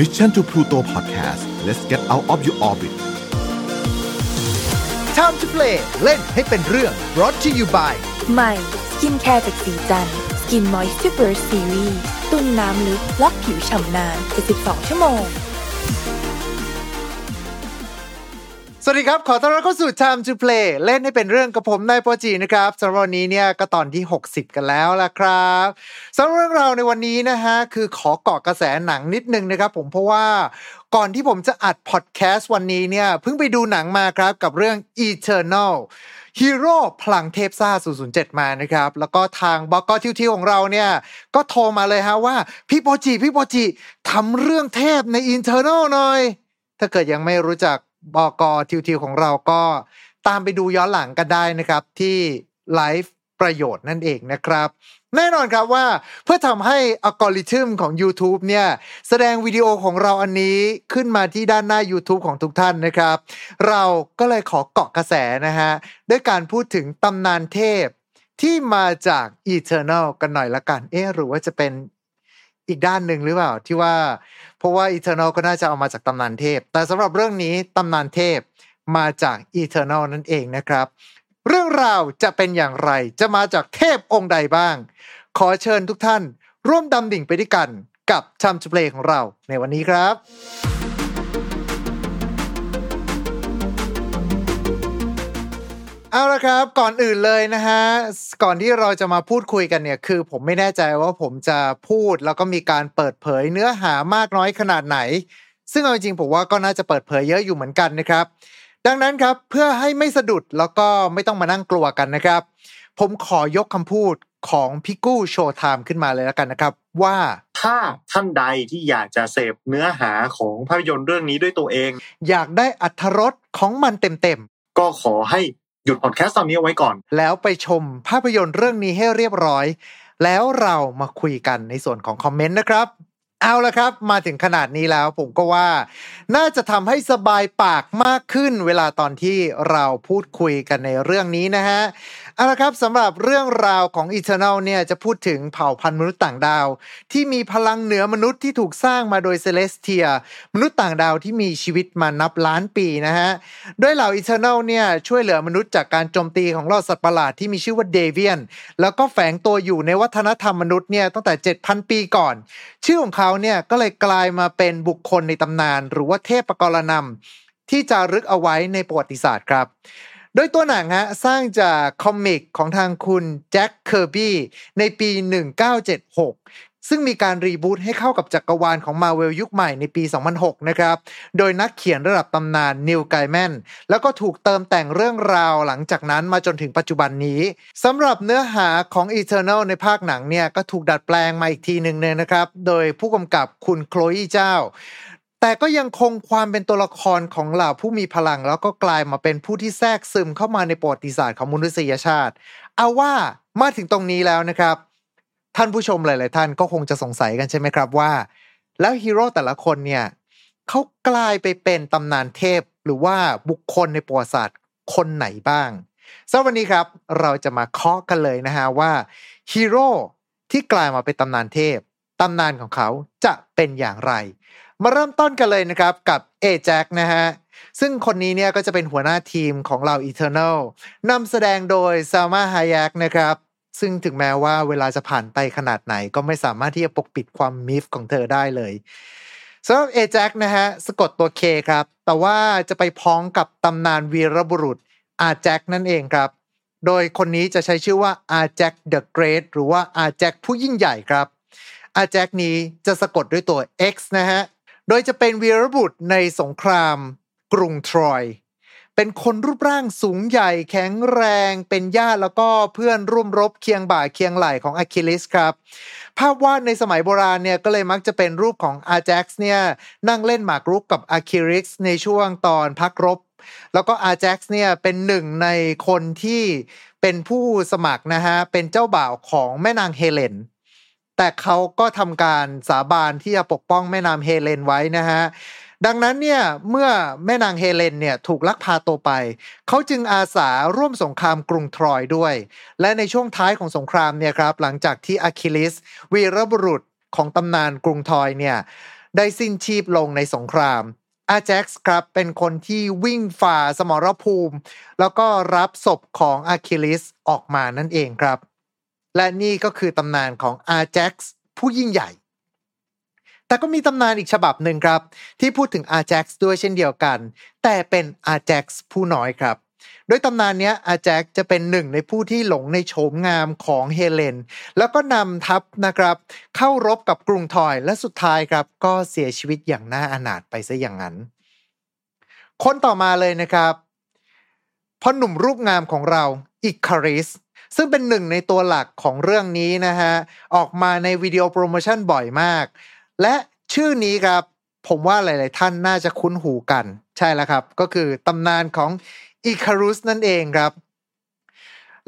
Mission to Pluto Podcast let's get out of your orbit Time to play เล่นให้เป็นเรื่อง brought to you by ใหม่ skincare จากสีจันสกินมอยส์ r เ Burst Series ตุนน้ำลึกล็อกผิวฉ่ำนาน72ชั่วโมง สวัสดีครับ ขอต้อนรับเข้าสู่ Time to Play เล่นให้เป็นเรื่องกับผมนายโปจีนะครับสำหรับวันนี้เนี่ยก็ตอนที่ 60 กันแล้วล่ะครับสำหรับเรื่องราวในวันนี้นะฮะคือขอเกาะกระแสหนังนิดนึงนะครับ ผมเพราะว่าก่อนที่ผมจะอัดพอดแคสต์วันนี้เนี่ยเพิ่งไปดูหนังมาครับกับเรื่อง Eternal ฮีโร่พลังเทพซ่า 007 มานะครับ แล้วก็ทางบล็อกกทิวทิวของเราเนี่ย ก็โทรมาเลยฮะว่า พี่โปจิพี่โปจิทำเรื่องเทพใน Internal หน่อย ถ้าเกิดยังไม่รู้จัก บอกทิวทิวของเราก็ตามไปดูย้อนหลังกันได้นะครับที่ไร้ประโยชน์นั่นเองนะครับ แน่นอนครับว่าเพื่อทำให้อัลกอริทึมของ YouTube เนี่ย แสดงวิดีโอของเราอันนี้ขึ้นมาที่ด้านหน้า YouTube ของทุกท่านนะครับ เราก็เลยขอเกาะกระแสนะฮะ ด้วยการพูดถึงตำนานเทพที่มาจาก Eternal กันหน่อยละกัน เอ๊หรือว่าจะเป็น อีกด้านหนึ่งหรือเปล่า ที่ว่า เพราะว่า Eternal ก็น่าจะเอามาจากตำนานเทพ แต่สำหรับเรื่องนี้ตำนานเทพมาจาก Eternal นั่นเองนะครับ เรื่องราวจะเป็นอย่างไรจะมาจากเทพองค์ใดบ้าง ขอเชิญทุกท่าน ร่วมดำดิ่งไปด้วยกันกับชัมจูเพลของเราในวันนี้ครับ เอาละครับก่อนอื่นเลยนะฮะก่อนที่เราจะมาพูดคุยกันเนี่ย คือผมไม่แน่ใจว่าผมจะพูดแล้วก็มีการเปิดเผยเนื้อหามากน้อยขนาดไหน ซึ่งเอาจริงผมว่าก็น่าจะเปิดเผยเยอะอยู่เหมือนกันนะครับ ดังนั้นครับเพื่อให้ไม่สะดุดแล้วก็ไม่ต้องมานั่งกลัวกันนะครับ ผมขอยกคำพูดของพิกู้โชว์ไทม์ขึ้นมาเลยแล้วกันนะครับ ว่าถ้าท่านใดที่อยากจะเสพเนื้อหาของภาพยนตร์เรื่องนี้ด้วยตัวเอง อยากได้อรรถรสของมันเต็มก็ขอให้ หยุดพอดแคสต์ตอนนี้เอาไว้ก่อน แล้วไปชมภาพยนตร์เรื่องนี้ให้เรียบร้อย แล้วเรามาคุยกันในส่วนของ comment นะครับ เอาละครับ มาถึงขนาดนี้แล้วผมก็ว่า น่าจะทำให้สบายปากมากขึ้น เวลาตอนที่เราพูดคุยกันในเรื่องนี้นะฮะ เอาละครับสำหรับเรื่องราวของ Eternal เนี่ยจะพูดถึงเผ่าพันธุ์มนุษย์ต่างดาว ที่มีพลังเหนือมนุษย์ที่ถูกสร้างมาโดยเซเลสเทีย มนุษย์ต่างดาวที่มีชีวิตมานับล้านปีนะฮะโดยเหล่า Eternal เนี่ยช่วยเหลือมนุษย์จากการโจมตีของเหล่าสัตว์ประหลาดที่มีชื่อว่าเดเวียน แล้วก็แฝงตัวอยู่ในวัฒนธรรมมนุษย์เนี่ยตั้งแต่ 7,000 ปีก่อน ชื่อของเขาเนี่ยก็เลยกลายมาเป็นบุคคลในตำนาน หรือว่าเทพกรนำที่จะรึกเอาไว้ในประวัติศาสตร์ครับ โดยตัวหนังฮะสร้างจากคอมิกของทางคุณแจ็คเคอร์บี้ในปี 1976 ซึ่งมีการรีบูตให้เข้ากับจักรวาลของมาเวลยุคใหม่ในปี 2006 นะครับ โดยนักเขียนระดับตำนานนิวไกแมนแล้วก็ถูกเติมแต่งเรื่องราวหลังจากนั้นมาจนถึงปัจจุบันนี้สำหรับเนื้อหาของ Eternal ในภาคหนังเนี่ยก็ถูกดัดแปลงมาอีกทีหนึ่งเลยนะครับ โดยผู้กำกับคุณโคลอีเจ้า แต่ก็ยังคงความเป็นตัวละครของเหล่าผู้มีพลัง แล้วก็กลายมาเป็นผู้ที่แทรกซึมเข้ามาในประวัติศาสตร์ของมนุษยชาติ เอาว่ามาถึงตรงนี้แล้วนะครับ ท่านผู้ชมหลาย ๆ ท่านก็คงจะสงสัยกันใช่ไหมครับว่า แล้วฮีโร่แต่ละคนเนี่ยเขากลายไปเป็นตำนานเทพหรือว่าบุคคลในประวัติศาสตร์คนไหนบ้างสำหรับวันนี้ครับเราจะมาเคาะกันเลยนะฮะว่าฮีโร่ที่กลายมาเป็นตำนานเทพตำนานของเขาจะเป็นอย่างไร มาเริ่มต้นกันเลยนะครับกับเอแจ็คนะฮะซึ่งคนนี้เนี่ยก็จะเป็นหัวหน้าทีมของเรา Eternal นำแสดงโดยซามาฮายักนะครับ ซึ่งถึงแม้ว่าเวลาจะผ่านไปขนาดไหน ก็ไม่สามารถที่จะปกปิดความมิฟของเธอได้เลยสำหรับ Ajak นะฮะสะกดตัว K ครับ แต่ว่าจะไปพ้องกับตำนานวีรบุรุษอาแจ็คนั่นเองครับ โดยคนนี้จะใช้ชื่อว่า Ajax the Great หรือว่าอาแจ็คผู้ยิ่งใหญ่ครับอาแจ็คนี้จะสะกดด้วยตัว X นะฮะ โดยจะเป็นวีรบุรุษในสงคราม กรุงทรอย เป็นคนรูปร่างสูงใหญ่แข็งแรง เป็นญาติแล้วก็เพื่อนร่วมรบเคียงบ่าเคียงไหล่ของอะคิลิสครับ ภาพวาดในสมัยโบราณเนี่ยก็เลยมักจะเป็นรูปของอาแจ็คเนี่ยนั่งเล่นหมากรุกกับอะคิลิสในช่วงตอนพักรบแล้วก็อาแจ็คเนี่ยเป็นหนึ่งในคนที่เป็นผู้สมัครนะฮะ เป็นเจ้าบ่าวของแม่นางเฮเลน แต่เขาก็ทำการสาบานที่จะปกป้องแม่นางเฮเลนไว้นะฮะดังนั้นเนี่ยเมื่อแม่นางเฮเลนเนี่ยถูกลักพาตัวไป เขาจึงอาสาร่วมสงครามกรุงทรอยด้วย และในช่วงท้ายของสงครามเนี่ยครับหลังจากที่อะคิลิส วีรบุรุษของตำนานกรุงทรอยเนี่ยได้สิ้นชีพลงในสงครามอาแจ็กซ์ครับเป็นคนที่วิ่งฝ่าสมรภูมิ แล้วก็รับศพของอะคิลิสออกมานั่นเองครับ และนี่ก็คือตำนานของอาแจ็กซ์ผู้ยิ่งใหญ่ แต่ก็มีตำนานอีกฉบับหนึ่งครับ ที่พูดถึงอาแจ็กซ์ด้วยเช่นเดียวกัน แต่เป็นอาแจ็กซ์ผู้น้อยครับโดยตำนานนี้อาแจ็คจะเป็นหนึ่งในผู้ที่หลงในโฉมงามของเฮเลน แล้วก็นำทัพนะครับ เข้ารบกับกรุงทอยและสุดท้ายครับ ก็เสียชีวิตอย่างน่าอนาถไปซะอย่างนั้น คนต่อมาเลยนะครับพ่อหนุ่มรูปงามของเราอิคาริส ซึ่งเป็นหนึ่งในตัวหลักของเรื่องนี้นะฮะ ออกมาในวิดีโอโปรโมชั่นบ่อยมาก และชื่อนี้ครับ ผมว่าหลาย ๆ ท่านน่าจะคุ้นหูกัน ใช่แล้วครับ ก็คือตำนานของอิคารุสนั่นเองครับ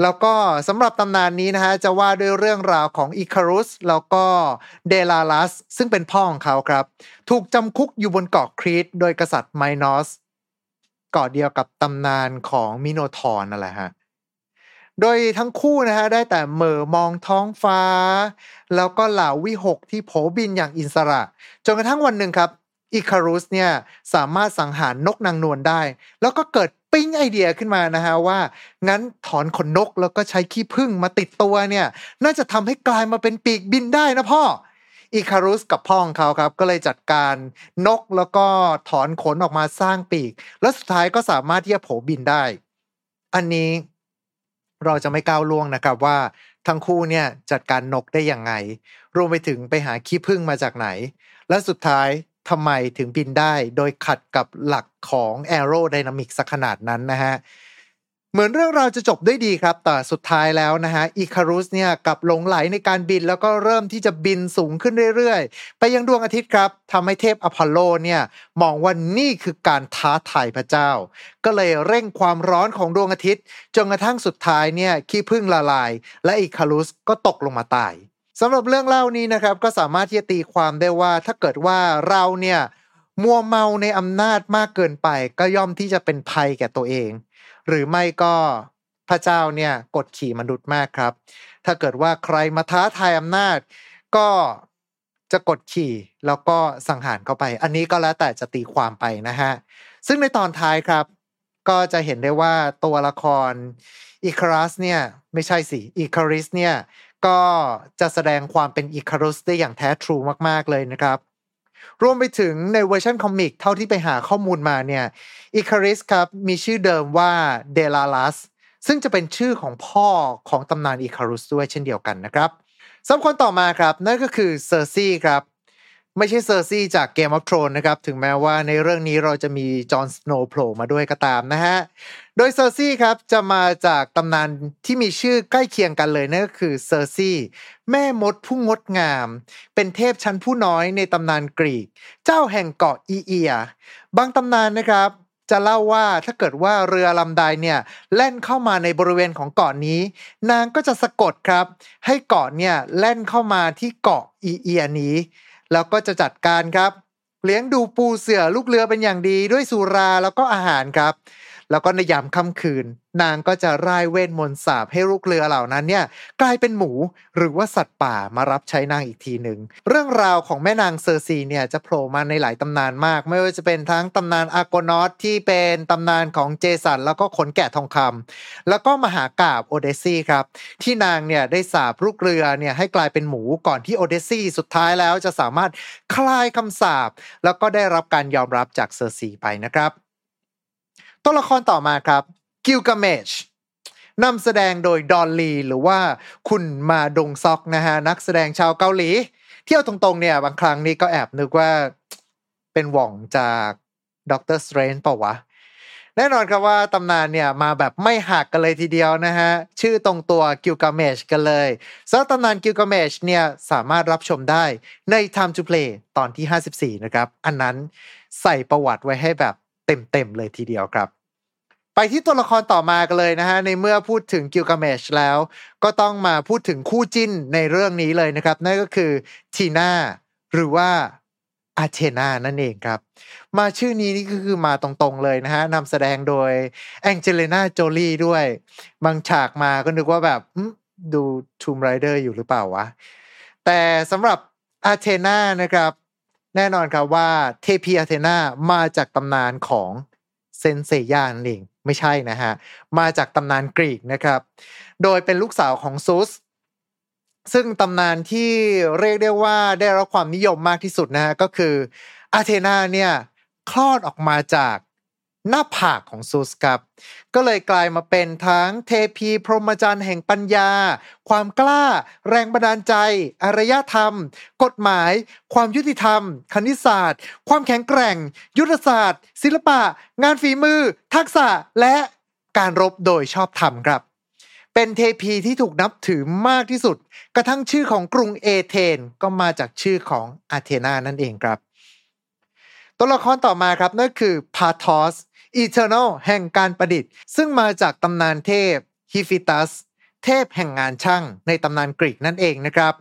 แล้วก็สำหรับตำนานนี้นะฮะ จะว่าด้วยเรื่องราวของอิคารุสแล้วก็เดดาลัสซึ่งเป็นพ่อของเขาครับ ถูกจำคุกอยู่บนเกาะครีตโดยกษัตริย์ไมนอสเกาะเดียวกับตำนานของมิโนทอร์นั่นแหละฮะ โดยทั้งคู่นะฮะได้แต่เหม่อมองท้องฟ้า แล้วก็เหล่าวิหกที่โผบินอย่างอิสระ จนกระทั่งวันหนึ่งครับอิคารุสเนี่ยสามารถสังหารนกนางนวลได้ แล้วก็เกิดปิ้งไอเดียขึ้นมานะฮะว่า งั้นถอนขนนกแล้วก็ใช้ขี้ผึ้งมาติดตัวเนี่ย น่าจะทำให้กลายมาเป็นปีกบินได้นะพ่ออิคารุสกับพ่อของเขาครับ ก็เลยจัดการนกแล้วก็ถอนขนออกมาสร้างปีก แล้วสุดท้ายก็สามารถที่จะโผบินได้ อันนี้ เราจะไม่ก้าวล่วงนะครับว่า ทั้งคู่เนี่ยจัดการนกได้อย่างไง รวมไปถึงไปหาขี้ผึ้งมาจากไหน และสุดท้ายทำไมถึงบินได้ โดยขัดกับหลักของ aerodynamic สักขนาดนั้นนะฮะ เหมือนเรื่องราวจะจบได้ดีครับ แต่สุดท้ายแล้วนะฮะอีคารุสเนี่ยกับหลงไหลในการบินแล้วก็เริ่มที่จะบินสูงขึ้นเรื่อยๆ ไปยังดวงอาทิตย์ครับทำให้เทพอพอลโลเนี่ยมองว่านี่คือการท้าทายพระเจ้า ก็เลยเร่งความร้อนของดวงอาทิตย์จนกระทั่งสุดท้ายเนี่ยขี้พึ่งละลาย และอีคารุสก็ตกลงมาตายสำหรับเรื่องเล่านี้นะครับก็สามารถที่จะตีความได้ว่าถ้าเกิดว่าเราเนี่ยมัวเมาในอำนาจมากเกินไป ก็ย่อมที่จะเป็นภัยแก่ตัวเอง หรือไม่ก็พระเจ้าเนี่ยกดขี่มนุษย์มากครับ ถ้าเกิดว่าใครมาท้าทายอำนาจ ก็จะกดขี่แล้วก็สังหารเข้าไป อันนี้ก็แล้วแต่จะตีความไปนะฮะ ซึ่งในตอนท้ายครับ ก็จะเห็นได้ว่าตัวละครอีคารัสเนี่ยไม่ใช่สิอีคาริสเนี่ยก็จะแสดงความเป็นอิคารุสได้อย่างแท้ true มากๆเลยนะครับ รวมไปถึงในเวอร์ชันคอมิกเท่าที่ไปหาข้อมูลมาเนี่ยอิคาริสครับมีชื่อเดิมว่าเดดาลัสซึ่งจะเป็นชื่อของพ่อของตำนานอิคารุสด้วยเช่นเดียวกันนะครับสำหรับคนต่อมาครับนั่นก็คือเซอร์ซี่ครับ ไม่ใช่เซอร์ซี่จาก Game of Thrones นะครับ ถึงแม้ว่าในเรื่องนี้เราจะมี Jon Snow โผล่มาด้วยก็ตามนะฮะ โดยเซอร์ซี่ครับ จะมาจากตำนานที่มีชื่อใกล้เคียงกันเลยนั่นก็คือเซอร์ซี่แม่มดผู้งดงาม เป็นเทพชั้นผู้น้อยในตำนานกรีก เจ้าแห่งเกาะอีเอีย บางตำนานนะครับจะเล่าว่าถ้าเกิดว่าเรือลำใดเนี่ยแล่นเข้ามาในบริเวณของเกาะนี้ นางก็จะสะกดครับ ให้เกาะเนี่ยแล่นเข้ามาที่เกาะอีเอียนี้ แล้วก็จะจัดการครับ เลี้ยงดูปูเสือลูกเรือเป็นอย่างดีด้วยสุราแล้วก็อาหารครับ แล้วก็ในยามค่ำคืน นางก็จะร่ายเวทมนต์สาบให้ลูกเรือเหล่านั้นเนี่ยกลายเป็นหมูหรือว่าสัตว์ป่ามารับใช้นางอีกทีหนึ่งเรื่องราวของแม่นางเซอร์ซีเนี่ยจะโผล่มาในหลายตำนานมาก ไม่ว่าจะเป็นทั้งตำนานอาโกนอสที่เป็นตำนานของเจสันแล้วก็ขนแกะทองคำแล้วก็มหากาบโอเดซี่ครับที่นางเนี่ยได้สาบลูกเรือเนี่ยให้กลายเป็นหมูก่อนที่โอเดซี่สุดท้ายแล้วจะสามารถคลายคำสาบแล้วก็ได้รับการยอมรับจากเซอร์ซีไปนะครับ ตัวละครต่อมาครับกิลกาเมชนำแสดงโดยดอนลีหรือว่าคุณมาดงซอกนะฮะนักแสดงชาวเกาหลี เที่ยวตรงๆเนี่ยบางครั้งนี่ก็แอบนึกว่าเป็นหว่องจากDoctor Strange เปล่าวะ แน่นอนครับว่าตำนานเนี่ยมาแบบไม่หักกันเลยทีเดียวนะฮะ ชื่อตรงตัวกิลกาเมชกันเลยสำหรับตำนานกิลกาเมชเนี่ยสามารถรับชมได้ใน Time to Play ตอนที่ 54 นะครับ อันนั้นใส่ประวัติไว้ให้แบบ เต็มๆเลยทีเดียวครับ ไปที่ตัวละครต่อมากันเลยนะฮะในเมื่อพูดถึงกิลกาเมชแล้ว ก็ต้องมาพูดถึงคู่จิ้นในเรื่องนี้เลยนะครับ นั่นก็คือทีน่าหรือว่าอาเทนานั่นเองครับ มาชื่อนี้นี่ก็คือมาตรงๆเลยนะฮะนำแสดงโดยแองเจลิน่าโจลีด้วย บางฉากมาก็นึกว่าแบบดู Tomb Raider อยู่หรือเปล่าวะ แต่สำหรับอาเทนานะครับ แน่นอนครับว่าเทพีอาเทนามาจากตำนานของเซนต์เซย่านั่นเองไม่ใช่นะฮะ มาจากตำนานกรีกนะครับ โดยเป็นลูกสาวของซุสซึ่งตำนานที่เรียกได้ว่าได้รับความนิยมมากที่สุดนะฮะก็คืออาเทนาเนี่ยคลอดออกมาจาก หน้าผากของซูสครับ ก็เลยกลายมาเป็นทั้งเทพีพรหมจรรย์แห่งปัญญา ความกล้า แรงบันดาลใจ อารยธรรม กฎหมาย ความยุติธรรม คณิตศาสตร์ ความแข็งแกร่ง ยุทธศาสตร์ ศิลปะ งานฝีมือ ทักษะและการรบโดยชอบธรรมครับ เป็นเทพีที่ถูกนับถือมากที่สุด กระทั่งชื่อของกรุงเอเธนก็มาจากชื่อของอาเทนานั่นเองครับ ตัวละครต่อมาครับนั่นคือพาทอส Eternal แห่งการประดิษฐ์ ซึ่งมาจากตำนานเทพฮิฟิตัส เทพแห่งงานช่างในตำนานกรีกนั่นเองนะครับ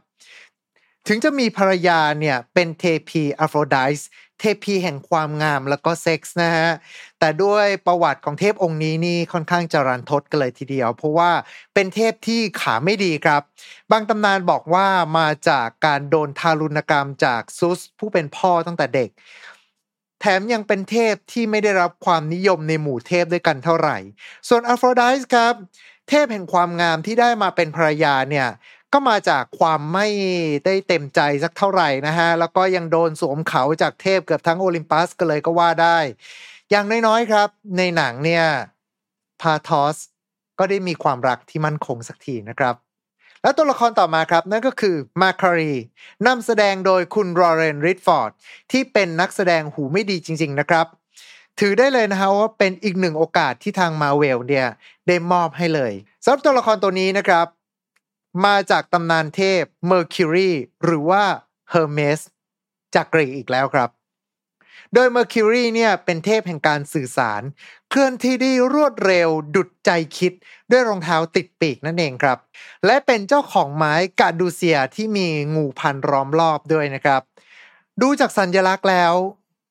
ถึงจะมีภรรยาเนี่ยเป็นเทพีอโฟรไดส์เทพีแห่งความงามแล้วก็เซ็กส์นะฮะ แต่ด้วยประวัติของเทพองค์นี้นี่ค่อนข้างจะรันทดกันเลยทีเดียว เพราะว่าเป็นเทพที่ขาไม่ดีครับ บางตำนานบอกว่ามาจากการโดนทารุณกรรมจากซุสผู้เป็นพ่อตั้งแต่เด็ก แถมยังเป็นเทพที่ไม่ได้รับความนิยมในหมู่เทพด้วยกันเท่าไหร่ ส่วนอโฟรไดส์ครับ เทพแห่งความงามที่ได้มาเป็นภรรยาเนี่ยก็มาจากความไม่ได้เต็มใจสักเท่าไหร่นะฮะ แล้วก็ยังโดนสวมเขาจากเทพเกือบทั้งโอลิมปัสก็เลยก็ว่าได้ อย่างน้อยๆครับ ในหนังเนี่ยพาทอสก็ได้มีความรักที่มั่นคงสักทีนะครับ และตัวละครต่อมาครับนั่นก็คือมาคารีนำแสดงโดยคุณรอเรนริดฟอร์ดที่เป็นนักแสดงหูไม่ดีจริง ๆ นะครับ ถือได้เลยนะฮะว่าเป็นอีกหนึ่งโอกาสที่ทางมาเวลเนี่ยได้มอบให้เลยสำหรับตัวละครตัวนี้นะครับ มาจากตำนานเทพเมอร์คิวรีหรือว่าเฮอร์เมสจากกรีกอีกแล้วครับ โดย Mercury เนี่ยเป็นเทพแห่งการสื่อสาร เคลื่อนที่ได้รวดเร็วดุจใจคิด ด้วยรองเท้าติดปีกนั่นเองครับ และเป็นเจ้าของไม้คาดูเซียสที่มีงูพันล้อมรอบด้วยนะครับ ดูจากสัญลักษณ์แล้ว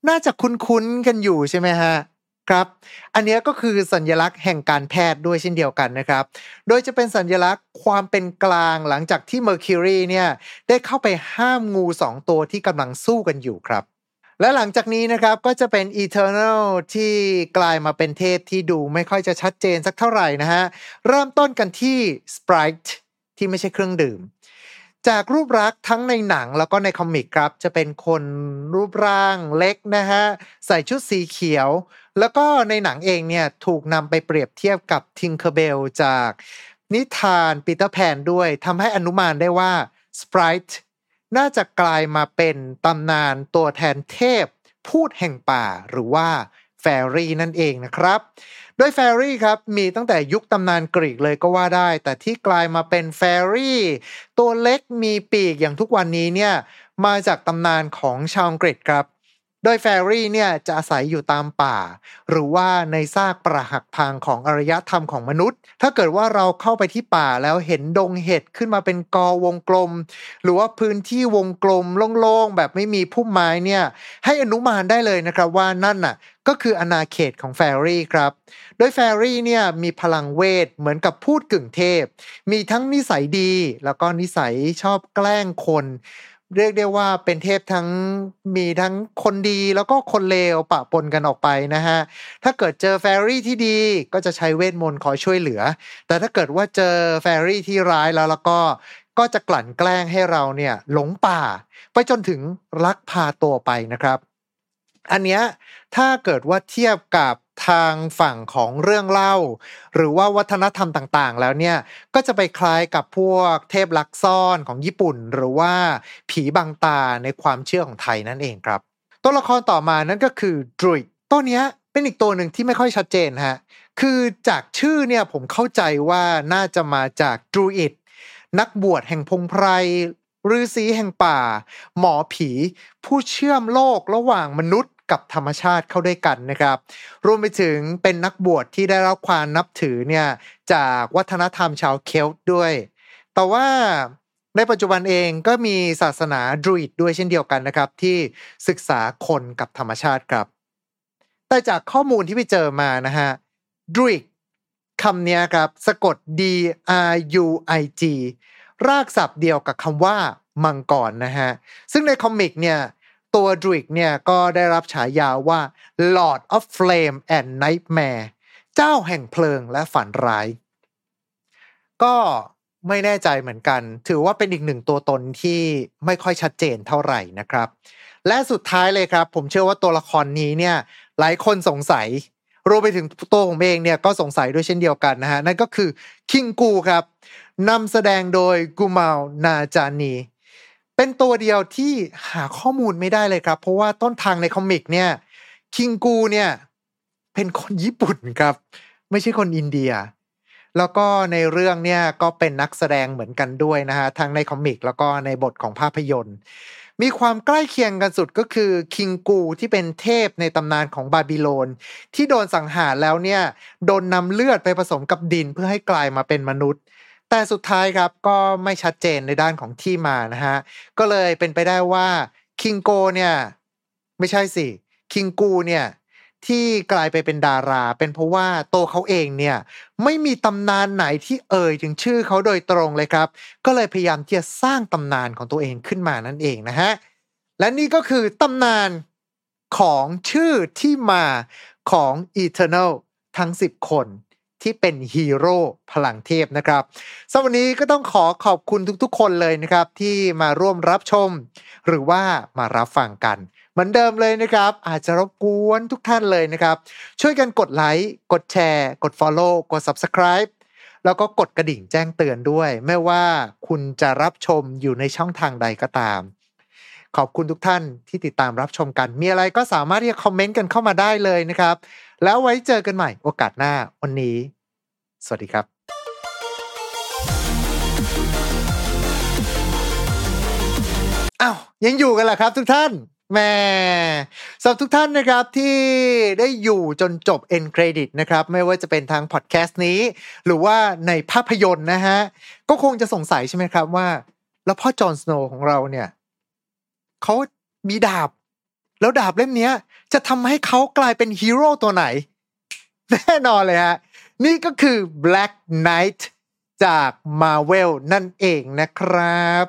น่าจะคุ้นๆกันอยู่ใช่ไหมฮะครับ อันนี้ก็คือสัญลักษณ์แห่งการแพทย์ด้วยเช่นเดียวกันนะครับ โดยจะเป็นสัญลักษณ์ความเป็นกลางหลังจากที่ Mercury เนี่ยได้เข้าไปห้ามงูสองตัวที่กำลังสู้กันอยู่ครับ และหลังจากนี้นะครับก็จะเป็น Eternal ที่กลายมาเป็นเทพที่ดูไม่ค่อยจะชัดเจนสักเท่าไหร่นะฮะ เริ่มต้นกันที่ Sprite ที่ไม่ใช่เครื่องดื่ม จากรูปลักษณ์ทั้งในหนังแล้วก็ในคอมิกครับ จะเป็นคนรูปร่างเล็กนะฮะ ใส่ชุดสีเขียว แล้วก็ในหนังเองเนี่ย ถูกนำไปเปรียบเทียบกับทิงเคอร์เบลจากนิทานปีเตอร์แพนด้วยทำให้อนุมานได้ว่า Sprite น่าจะกลายมาเป็นตำนานตัวแทนเทพ ภูตแห่งป่าหรือว่าแฟรี่นั่นเองนะครับ โดยแฟรี่ครับมีตั้งแต่ยุคตำนานกรีกเลยก็ว่าได้ แต่ที่กลายมาเป็นแฟรี่ ตัวเล็กมีปีกอย่างทุกวันนี้เนี่ยมาจากตำนานของชาวอังกฤษครับ โดยแฟรี่เนี่ยจะอาศัยอยู่ตามป่า หรือว่าในซากปรักหักพังของอารยธรรมของมนุษย์ ถ้าเกิดว่าเราเข้าไปที่ป่าแล้วเห็นดงเห็ดขึ้นมาเป็นกอวงกลม หรือว่าพื้นที่วงกลมโล่งๆแบบไม่มีพุ่มไม้เนี่ยให้อนุมานได้เลยนะครับว่านั่นน่ะก็คืออาณาเขตของแฟรี่ครับ โดยแฟรี่เนี่ยมีพลังเวทเหมือนกับพูดกึ่งเทพ มีทั้งนิสัยดีแล้วก็นิสัยชอบแกล้งคน เรียกได้ว่าเป็นเทพทั้งมีทั้งคนดีแล้วก็คนเลวปะปนกันออกไปนะฮะ ถ้าเกิดเจอแฟรี่ที่ดีก็จะใช้เวทมนต์คอยช่วยเหลือ แต่ถ้าเกิดว่าเจอแฟรี่ที่ร้ายแล้วแล้วก็ก็จะกลั่นแกล้งให้เราเนี่ยหลงป่า ไปจนถึงลักพาตัวไปนะครับ อันเนี้ยถ้าเกิดว่าเทียบกับ ทางฝั่งของเรื่องเล่า หรือว่าวัฒนธรรมต่างๆ แล้วเนี่ยก็จะไปคล้ายกับพวกเทพลักซ่อนของญี่ปุ่น หรือว่าผีบังตาในความเชื่อของไทยนั่นเองครับ ตัวละครต่อมานั่นก็คือดรุยตัวเนี้ยเป็นอีกตัวหนึ่งที่ไม่ค่อยชัดเจนฮะคือจากชื่อเนี่ยผมเข้าใจว่าน่าจะมาจากดรูอิดนักบวชแห่งพงไพรฤาษีแห่งป่า หมอผี ผู้เชื่อมโลกระหว่างมนุษย์ กับธรรมชาติเข้าด้วยกันนะครับ รวมไปถึงเป็นนักบวชที่ได้รับความนับถือเนี่ยจากวัฒนธรรมชาวเคลต์ด้วย แต่ว่าในปัจจุบันเองก็มีศาสนาดรูอิดด้วยเช่นเดียวกันนะครับ ที่ศึกษาคนกับธรรมชาติครับ แต่จากข้อมูลที่ไปเจอมานะฮะดรูอิดคำนี้ครับสะกด D R U I G รากศัพท์เดียวกับคำว่ามังกรนะฮะ ซึ่งในคอมิกเนี่ย ตัวดริกเนี่ยก็ได้รับฉายาว่า Lord of Flame and Nightmare เจ้าแห่งเพลิงและฝันร้าย ก็ไม่แน่ใจเหมือนกัน ถือว่าเป็นอีกหนึ่งตัวตนที่ไม่ค่อยชัดเจนเท่าไหร่นะครับ และสุดท้ายเลยครับ ผมเชื่อว่าตัวละครนี้เนี่ย หลายคนสงสัยรวมไปถึงตัวผมเองเนี่ยก็สงสัยด้วยเช่นเดียวกันนะฮะ นั่นก็คือคิงกูครับนำแสดงโดยกูเมลนานจิอานี เป็นตัวเดียวที่หาข้อมูลไม่ได้เลยครับ เพราะว่าต้นทางในคอมิกเนี่ยคิงกูเนี่ยเป็นคนญี่ปุ่นครับ ไม่ใช่คนอินเดีย แล้วก็ในเรื่องเนี่ยก็เป็นนักแสดงเหมือนกันด้วยนะฮะทั้งในคอมิกแล้วก็ในบทของภาพยนตร์ มีความใกล้เคียงกันสุดก็คือคิงกูที่เป็นเทพในตำนานของบาบิโลน ที่โดนสังหารแล้วเนี่ยโดนนำเลือดไปผสมกับดินเพื่อให้กลายมาเป็นมนุษย์ แต่สุดท้ายครับก็ไม่ชัดเจนในด้านของที่มานะฮะ ก็เลยเป็นไปได้ว่าคิงโกเนี่ยไม่ใช่สิคิงกูเนี่ยที่กลายไปเป็นดารา เป็นเพราะว่าตัวเขาเองเนี่ยไม่มีตำนานไหนที่เอ่ยถึงชื่อเขาโดยตรงเลยครับ ก็เลยพยายามที่จะสร้างตำนานของตัวเองขึ้นมานั่นเองนะฮะและนี่ก็คือตำนานของชื่อที่มาของ Eternal ทั้ง 10 คน ที่เป็นฮีโร่พลังเทพนะครับสำหรับวันนี้ก็ต้องขอขอบคุณทุกๆ คนเลยนะครับ ที่มาร่วมรับชม หรือว่ามารับฟังกัน เหมือนเดิมเลยนะครับ อาจจะรบกวนทุกท่านเลยนะครับ ช่วยกันกดไลค์กดแชร์ กด Follow กด Subscribe แล้วก็กดกระดิ่งแจ้งเตือนด้วย ไม่ว่าคุณจะรับชมอยู่ในช่องทางใดก็ตาม ขอบคุณทุกท่านที่ติดตามรับชมกัน มีอะไรก็สามารถที่จะคอมเมนต์กันเข้ามาได้เลยนะครับ แล้วไว้เจอกันใหม่โอกาสหน้าวันนี้ สวัสดีครับอ้าวยังอยู่กันเหรอครับ ทุกท่านแม่สำหรับทุกท่านนะครับที่ได้อยู่จนจบ end credit นะครับไม่ว่าจะเป็นทางพอดแคสต์นี้ หรือว่าในภาพยนตร์นะฮะ ก็คงจะสงสัยใช่ไหมครับว่า แล้วพ่อจอห์นสโนว์ของเราเนี่ย เขามีดาบ แล้วดาบเล่มนี้จะทำให้เขากลายเป็นฮีโร่ตัวไหน แน่นอนเลยฮะ นี่ก็คือ Black Knight จาก Marvel นั่นเองนะครับ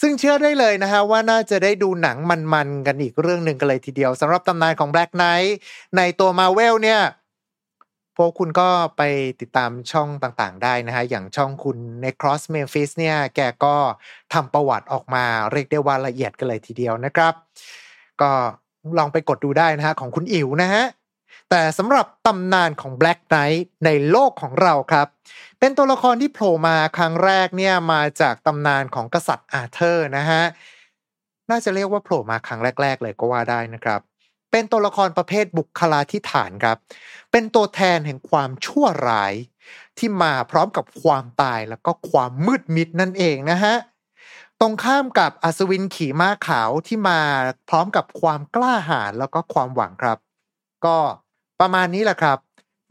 ซึ่งเชื่อได้เลยนะฮะว่าน่าจะได้ดูหนังมันๆกันอีกเรื่องหนึ่งกันเลยทีเดียวสำหรับตำนานของ Black Knight ในตัว Marvel เนี่ย พวกคุณก็ไปติดตามช่องต่างๆ ได้นะฮะ อย่างช่องคุณใน Cross Memphis เนี่ย แกก็ทำประวัติออกมาเรียกได้ว่าละเอียดกันเลยทีเดียวนะครับ ก็ลองไปกดดูได้นะฮะ ของคุณอิ๋วนะฮะ แต่สำหรับตำนานของ Black Knight ในโลกของเราครับ เป็นตัวละครที่โผล่มาครั้งแรกเนี่ยมาจากตำนานของกษัตริย์อาเธอร์นะฮะ น่าจะเรียกว่าโผล่มาครั้งแรก ๆ เลยก็ว่าได้นะครับ เป็นตัวละครประเภทบุคลาธิฐานครับ เป็นตัวแทนแห่งความชั่วร้าย ที่มาพร้อมกับความตายแล้วก็ความมืดมิดนั่นเองนะฮะตรงข้ามกับอัศวินขี่ม้าขาวที่มาพร้อมกับความกล้าหาญแล้วก็ความหวังครับ ก็ประมาณนี้แหละครับ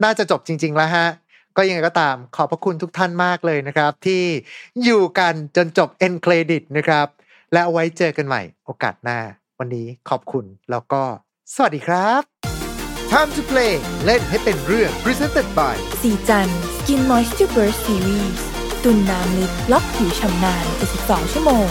น่าจะจบจริง ๆ แล้วฮะก็ยังไงก็ตามขอบพระคุณทุกท่านมากเลยนะครับ ที่อยู่กันจนจบ end credit นะครับ และเอาไว้เจอกันใหม่โอกาสหน้า วันนี้ขอบคุณแล้วก็ สวัสดีครับ Time to play เล่นให้เป็นเรื่อง presented by สีจัน Skin Moisture Burst Series ตุนน้ำลึกล็อกผิวชำนาน72ชั่วโมง